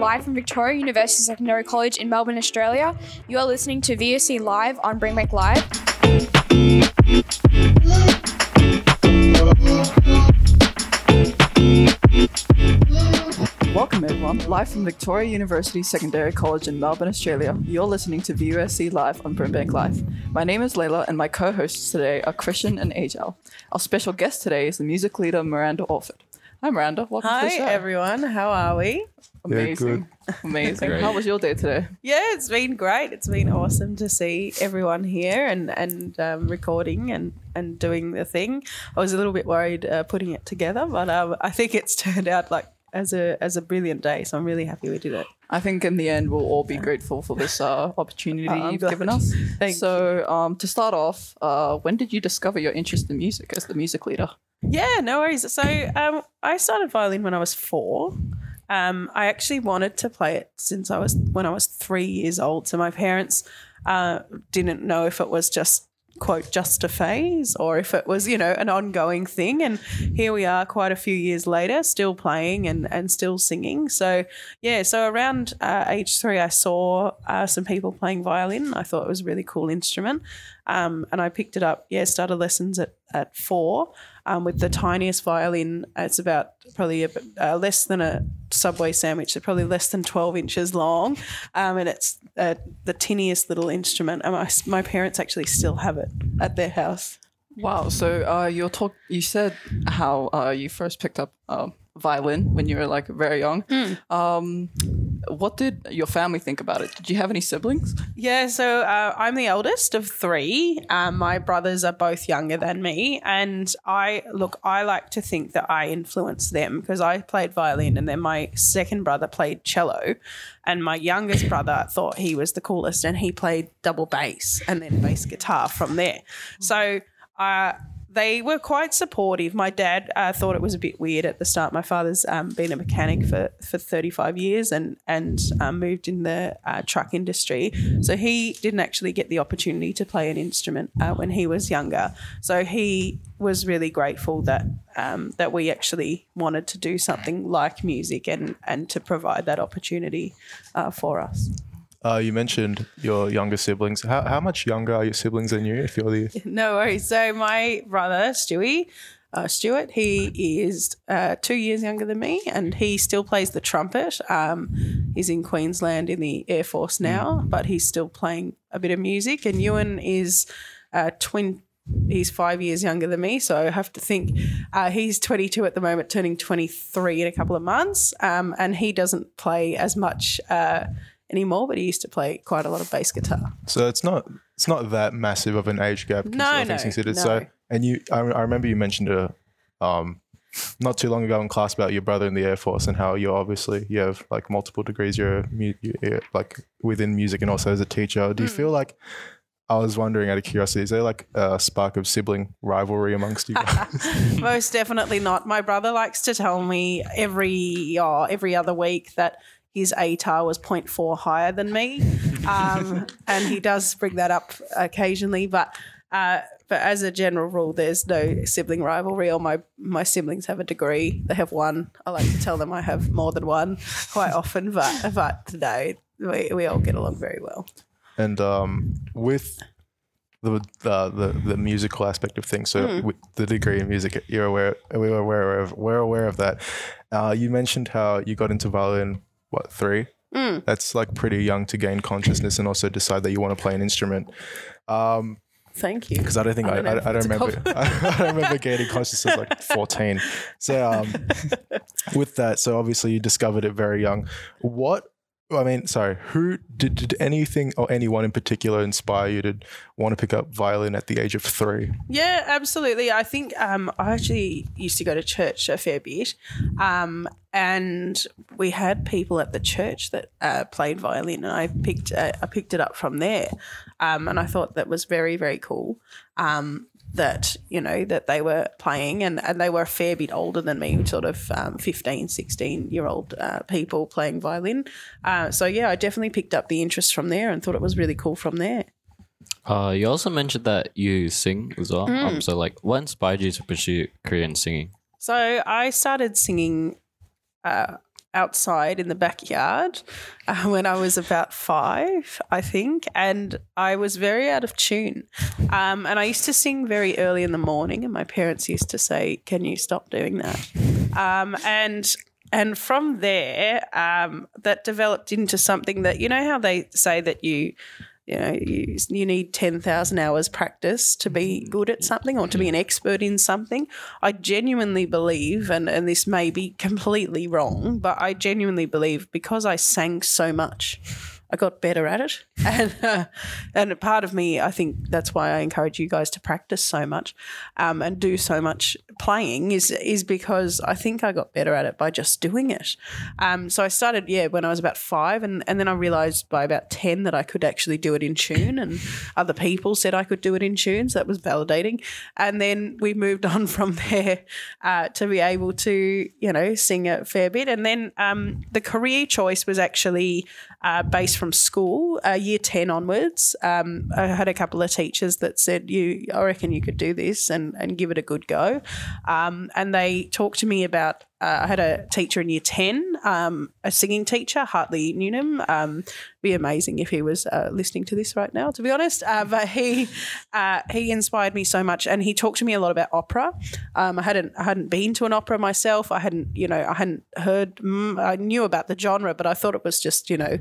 live from Victoria University Secondary College in Melbourne, Australia. You are listening to VUSC Live on Brimbank Live. Welcome everyone, live from Victoria University Secondary College in Melbourne, Australia. You're listening to VUSC Live on Brimbank Live. My name is Layla and my co-hosts today are Christian and Ajal. Our special guest today is the music leader Miranda Orford. Hi Miranda, welcome to the Hi show. everyone, how are we? Amazing. Amazing. How was your day today? Yeah, it's been great. It's been awesome to see everyone here and and um, recording and and doing the thing. I was a little bit worried uh, putting it together, but um, I think it's turned out like as a as a brilliant day. So I'm really happy we did it. I think in the end we'll all be grateful for this uh, opportunity Oh, you've glad. given us. Thank so, um, to start off, uh, when did you discover your interest in music as the music leader? Yeah, no worries. So um, I started violin when I was four. Um, I actually wanted to play it since I was when I was three years old. So my parents uh, didn't know if it was just quote just a phase or if it was you know an ongoing thing and here we are quite a few years later still playing and and still singing so yeah so around uh, age three i saw uh, some people playing violin i thought it was a really cool instrument um, and i picked it up yeah started lessons at, at four um, with the tiniest violin it's about probably a, uh, less than a subway sandwich so probably less than 12 inches long um, and it's uh, the tiniest little instrument and my, my parents actually still have it at their house Wow. So uh, you're talk. You said how uh, you first picked up um, violin when you were like very young. Um, what did your family think about it? Did you have any siblings? Yeah, so uh, I'm the eldest of three. Um, my brothers are both younger than me, and I look. I like to think that I influenced them because I played violin, and then my second brother played cello, and my youngest brother thought he was the coolest, and he played double bass and then bass guitar from there. So. Uh, they were quite supportive. My dad uh, thought it was a bit weird at the start. My father's um, been a mechanic for, for 35 years and and um, moved in the uh, truck industry. So he didn't actually get the opportunity to play an instrument uh, when he was younger. So he was really grateful that um, that we actually wanted to do something like music and and to provide that opportunity uh, for us. Uh, you mentioned your younger siblings. How, how much younger are your siblings than you? If you're the No worries. So my brother Stewie, uh, Stuart, he is uh, two years younger than me, and he still plays the trumpet. Um, he's in Queensland in the Air Force now, but he's still playing a bit of music. And Ewan is uh, twin. He's five years younger than me, so I have to think uh, he's 22 at the moment, turning 23 in a couple of months. Um, and he doesn't play as much uh, anymore, but he used to play quite a lot of bass guitar. so it's not it's not that massive of an age gap. No, all things no, considered. no. So and you, I, I remember you mentioned a, um, not too long ago in class about your brother in the Air Force and how you're obviously you have like multiple degrees. You're, you're like within music and also as a teacher. Do you Hmm. feel like? I was wondering out of curiosity, is there like a spark of sibling rivalry amongst you guys? Most definitely not. My brother likes to tell me every oh, every other week that his ATAR was 0.4 higher than me, um, and he does bring that up occasionally. But uh, but as a general rule, there's no sibling rivalry. Or my my siblings have a degree; they have one. I like to tell them I have more than one quite often, but but no, we, we all get along very well. and um, with the, the the the musical aspect of things. So with the degree in music, you're aware. We were aware of. We're aware of that. Uh, you mentioned how you got into violin. What three? That's like pretty young to gain consciousness and also decide that you want to play an instrument. Um, Thank you. because I don't think I, I don't know I, I, don't remember I don't remember gaining consciousness like 14. So um, with that, so obviously you discovered it very young. What I mean, sorry, who did, did anything or anyone in particular inspire you to want to pick up violin at the age of three? Yeah, absolutely. I think um, I actually used to go to church a fair bit, um, and we had people at the church that uh, played violin, and I picked uh, I picked it up from there, um, and I thought that was very very cool. Um, that you know that they were playing and, and they were a fair bit older than me sort of um, 15 16 year old uh, people playing violin uh, so yeah i definitely picked up the interest from there and thought it was really cool from there Uh, you also mentioned that you sing as well. Um, so like, what inspired you to pursue Korean singing? So I started singing uh, outside in the backyard uh, when I was about five, I think, and I was very out of tune. Um, and I used to sing very early in the morning, and my parents used to say, "Can you stop doing that?" Um, and and from there, um, that developed into something that you know how they say that you you know you, you need 10,000 hours practice to be mm-hmm. good at something or to be an expert in something. I genuinely believe and, and this may be completely wrong but i genuinely believe because i sang so much I got better at it, and uh, and part of me, I think that's why I encourage you guys to practice so much, um, and do so much playing is is because I think I got better at it by just doing it. Um, so I started, yeah, when I was about five, and and then I realised by about ten that I could actually do it in tune, and other people said I could do it in tune, so that was validating. And then we moved on from there uh, to be able to, you know, sing a fair bit, and then um, the career choice was actually uh, based from school, uh, year 10 onwards. Um, I had a couple of teachers that said, "You, I reckon you could do this and, and give it a good go. Um, and they talked to me about uh, I had a teacher in year 10, um, a singing teacher, Hartley Newnham. Um, be amazing if he was uh, listening to this right now, to be honest. Uh, but he uh, he inspired me so much, and he talked to me a lot about opera. Um, I hadn't I hadn't been to an opera myself. I hadn't you know I hadn't heard. Mm, I knew about the genre, but I thought it was just you know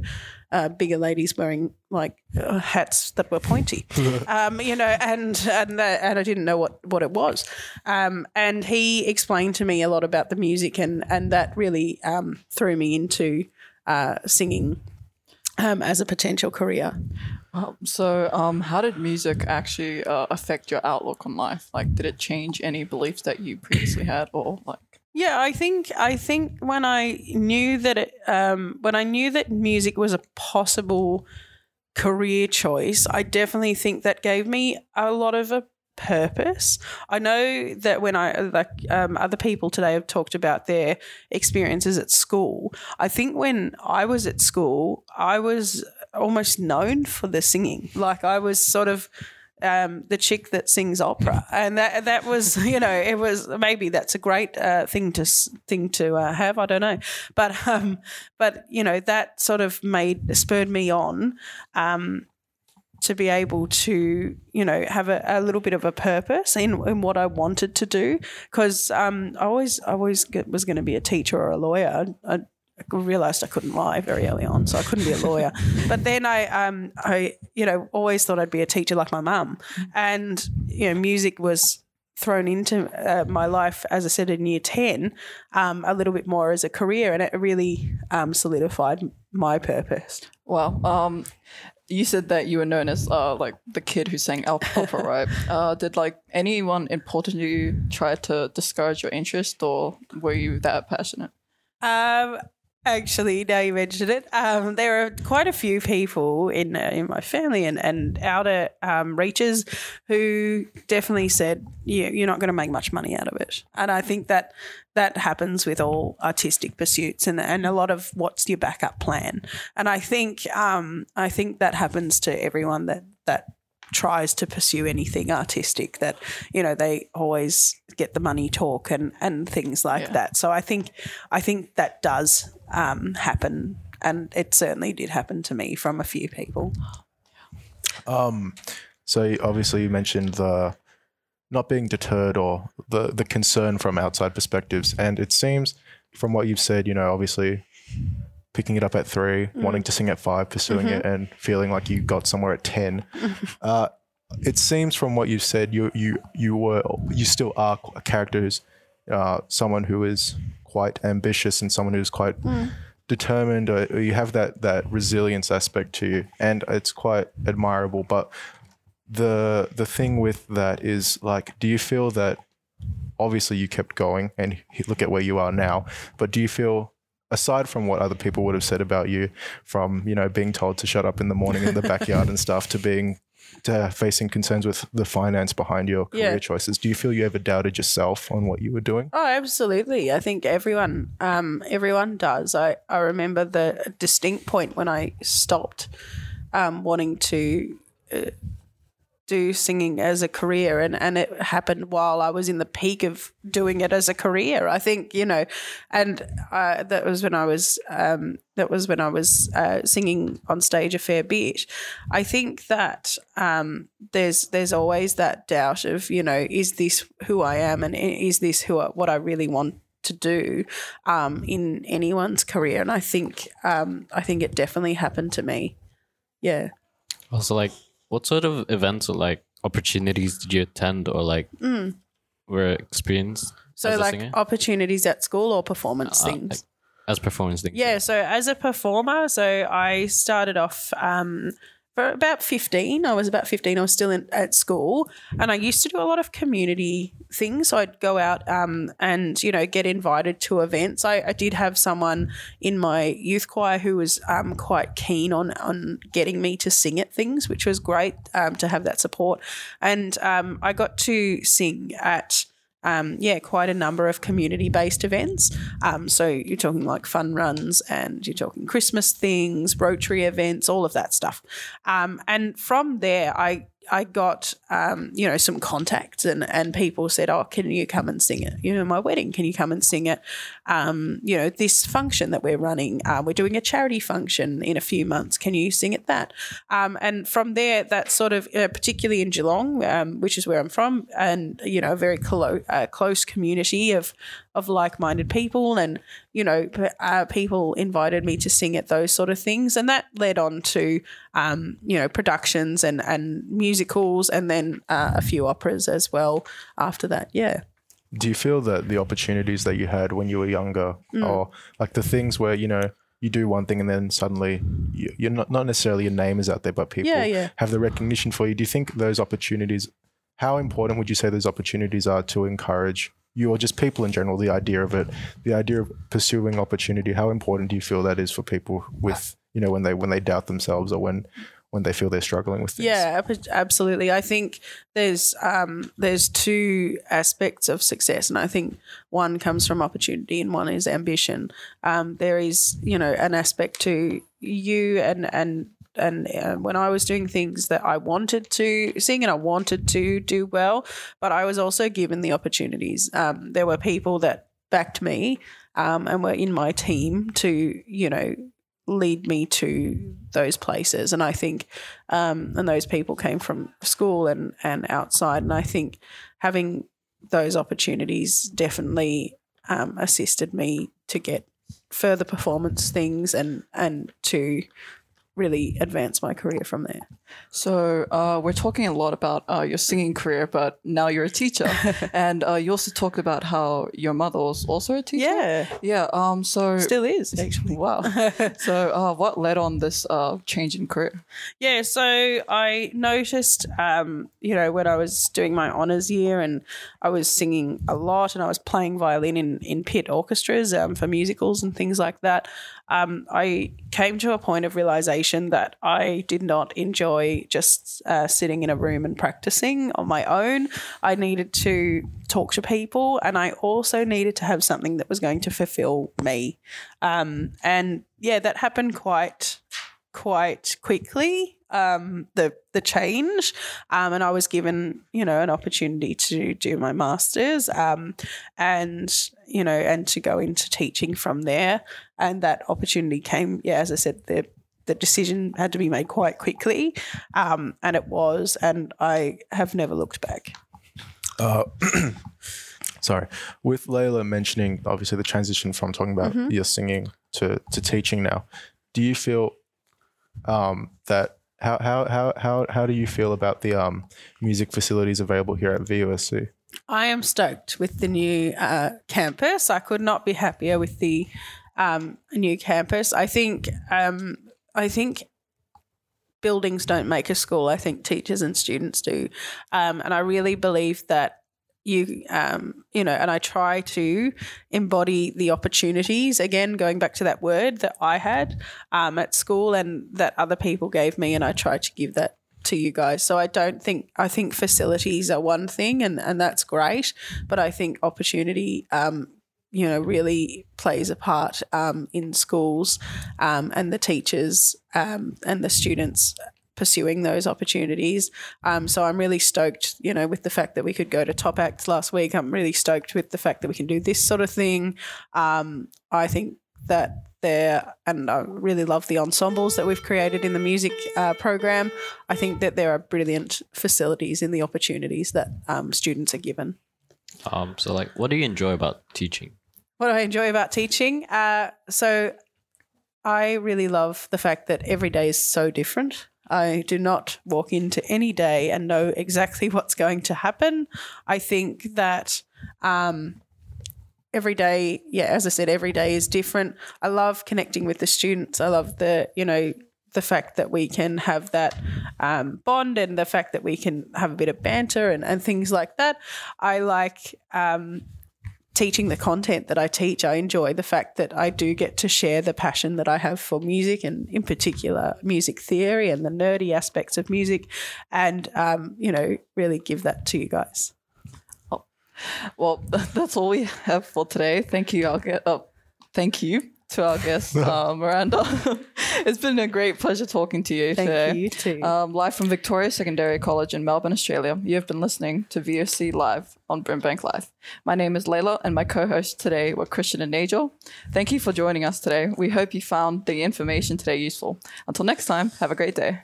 uh, bigger ladies wearing like uh, hats that were pointy, um, you know, and and that, and I didn't know what what it was. Um, and he explained to me a lot about the music, and and that really um, threw me into uh, singing um, as a potential career. Um, so, um, how did music actually uh, affect your outlook on life? Like, did it change any beliefs that you previously had, or like? Yeah, I think I think when I knew that it, um, when I knew that music was a possible career choice, I definitely think that gave me a lot of a purpose. I know that when I like um, other people today have talked about their experiences at school. I think when I was at school, I was almost known for the singing. Like I was sort of um, the chick that sings opera, and that that was you know it was maybe that's a great uh, thing to thing to uh, have. I don't know, but um, but you know that sort of made spurred me on. Um, to be able to, you know, have a, a little bit of a purpose in, in what I wanted to do, because um, I always, I always was going to be a teacher or a lawyer. I, I realized I couldn't lie very early on, so I couldn't be a lawyer. but then I, um, I, you know, always thought I'd be a teacher like my mum, and you know, music was thrown into uh, my life, as I said in year ten, um, a little bit more as a career, and it really um, solidified my purpose. Well, um, you said that you were known as uh, like the kid who sang opera, right? Uh, did like anyone important to you try to discourage your interest, or were you that passionate? Um, Actually, now you mentioned it, um, there are quite a few people in uh, in my family and, and outer um, reaches who definitely said, yeah, you're not going to make much money out of it. And I think that that happens with all artistic pursuits and, and a lot of what's your backup plan. And I think um, I think that happens to everyone that that tries to pursue anything artistic that you know they always get the money talk and and things like Yeah. that. So i think i think that does um, happen. And it certainly did happen to me from a few people. Um So obviously you mentioned the not being deterred or the the concern from outside perspectives, and it seems from what you've said, you know, obviously picking it up at 3 wanting to sing at five, pursuing it, and feeling like you got somewhere at 10 Uh, it seems from what you've said, you you you were you still are a character who's uh, someone who is quite ambitious and someone who's quite determined. Or, or you have that that resilience aspect to you and it's quite admirable but the the thing with that is like do you feel that obviously you kept going and look at where you are now but do you feel aside from what other people would have said about you from you know being told to shut up in the morning in the backyard and stuff to being to facing concerns with the finance behind your career Yeah. choices do you feel you ever doubted yourself on what you were doing Oh, absolutely. I think everyone, um, everyone does. I, I remember the distinct point when I stopped um, wanting to uh, do singing as a career and, and it happened while I was in the peak of doing it as a career. I think, you know, and uh, that was when I was um, that was when I was uh, singing on stage a fair bit. I think that um, there's there's always that doubt of, you know, is this who I am and is this who I, what I really want to do um, in anyone's career? And I think um, I think it definitely happened to me. Yeah. Also, like, what sort of events or like opportunities did you attend or like were experienced? Mm. So like singer? opportunities at school or performance Uh, things. like, as performance things. Yeah, so as a performer, so I started off um, about 15. I was about 15. I was still in, at school and I used to do a lot of community things. So I'd go out um, and, you know, get invited to events. I, I did have someone in my youth choir who was um, quite keen on, on getting me to sing at things, which was great um, to have that support. And um, I got to sing at um, yeah, quite a number of community based events. Um, so you're talking like fun runs and you're talking Christmas things, Rotary events, all of that stuff. Um, and from there, I I got um, you know some contacts and and people said, oh, can you come and sing it? You know, my wedding, can you come and sing it? Um, you know, this function that we're running, uh, we're doing a charity function in a few months. Can you sing at that? Um, and from there, that sort of, uh, particularly in Geelong, um, which is where I'm from, and you know, a very uh, close community of of like-minded people, and you know, uh, people invited me to sing at those sort of things, and that led on to um, you know productions and and musicals, and then uh, a few operas as well after that. Yeah. Do you feel that the opportunities that you had when you were younger, Mm. or like the things where you know you do one thing and then suddenly you, you're not not necessarily your name is out there, but people Yeah, yeah. have the recognition for you? Do you think those opportunities? How important would you say those opportunities are to encourage you, or just people in general? The idea of it, the idea of pursuing opportunity. How important do you feel that is for people with you know when they when they doubt themselves or when when they feel they're struggling with things? Yeah, absolutely. I think there's um, there's two aspects of success, and I think one comes from opportunity and one is ambition. Um, there is, you know, an aspect to you and and and uh, when I was doing things that I wanted to sing and I wanted to do well, but I was also given the opportunities. Um, there were people that backed me um, and were in my team to, you know, lead me to those places. And I think, um, and those people came from school and, and outside. And I think having those opportunities definitely um, assisted me to get further performance things and, and to really advance my career from there. So uh, we're talking a lot about uh, your singing career, but now you're a teacher, and uh, you also talked about how your mother was also a teacher. Yeah. Yeah. Um. So Still is, actually. wow. so uh, what led on this uh, change in career? Yeah, so I noticed, um, you know, when I was doing my honours year and I was singing a lot and I was playing violin in, in pit orchestras um, for musicals and things like that, um, I came to a point of realization that I did not enjoy just uh, sitting in a room and practicing on my own. I needed to talk to people and I also needed to have something that was going to fulfill me. Um, and yeah, that happened quite quite quickly um, the the change, um, and I was given you know an opportunity to do my masters, um, and you know and to go into teaching from there, and that opportunity came. Yeah, as I said, the the decision had to be made quite quickly, um, and it was, and I have never looked back. Uh, sorry, with Layla mentioning obviously the transition from talking about Mm-hmm. your singing to to teaching now, do you feel um, that how, how how how how do you feel about the um, music facilities available here at VUSC? I am stoked with the new uh, campus. I could not be happier with the um, new campus. I think um, I think buildings don't make a school. I think teachers and students do, um, and I really believe that you um, you know, and I try to embody the opportunities again, going back to that word that I had um, at school and that other people gave me, and I try to give that to you guys. So I don't think I think facilities are one thing and and that's great, but I think opportunity um you know really plays a part um, in schools um, and the teachers um, and the students pursuing those opportunities. Um, so I'm really stoked, you know, with the fact that we could go to top acts last week. I'm really stoked with the fact that we can do this sort of thing. Um, I think that there, and I really love the ensembles that we've created in the music uh, program. I think that there are brilliant facilities in the opportunities that um, students are given. Um, so like, what do you enjoy about teaching? What do I enjoy about teaching? Uh, so I really love the fact that every day is so different. I do not walk into any day and know exactly what's going to happen. I think that um, every day, yeah, as I said, every day is different. I love connecting with the students. I love the, you know, the fact that we can have that um, bond and the fact that we can have a bit of banter and, and things like that. I like um, teaching the content that I teach. I enjoy the fact that I do get to share the passion that I have for music and, in particular, music theory and the nerdy aspects of music, and um, you know, really give that to you guys. Well, that's all we have for today. Thank you. I'll get up. Thank you to our guest, uh, Miranda. it's been a great pleasure talking to you Thank today. you, too. Um, live from Victoria Secondary College in Melbourne, Australia. You have been listening to VUSC Live on Brimbank Live. My name is Layla, and my co-hosts today were Christian and Nigel. Thank you for joining us today. We hope you found the information today useful. Until next time, have a great day.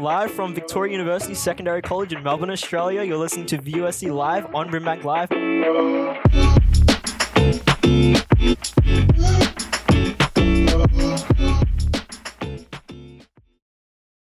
Live from Victoria University Secondary College in Melbourne, Australia, you're listening to VUSC Live on Brimbank Live.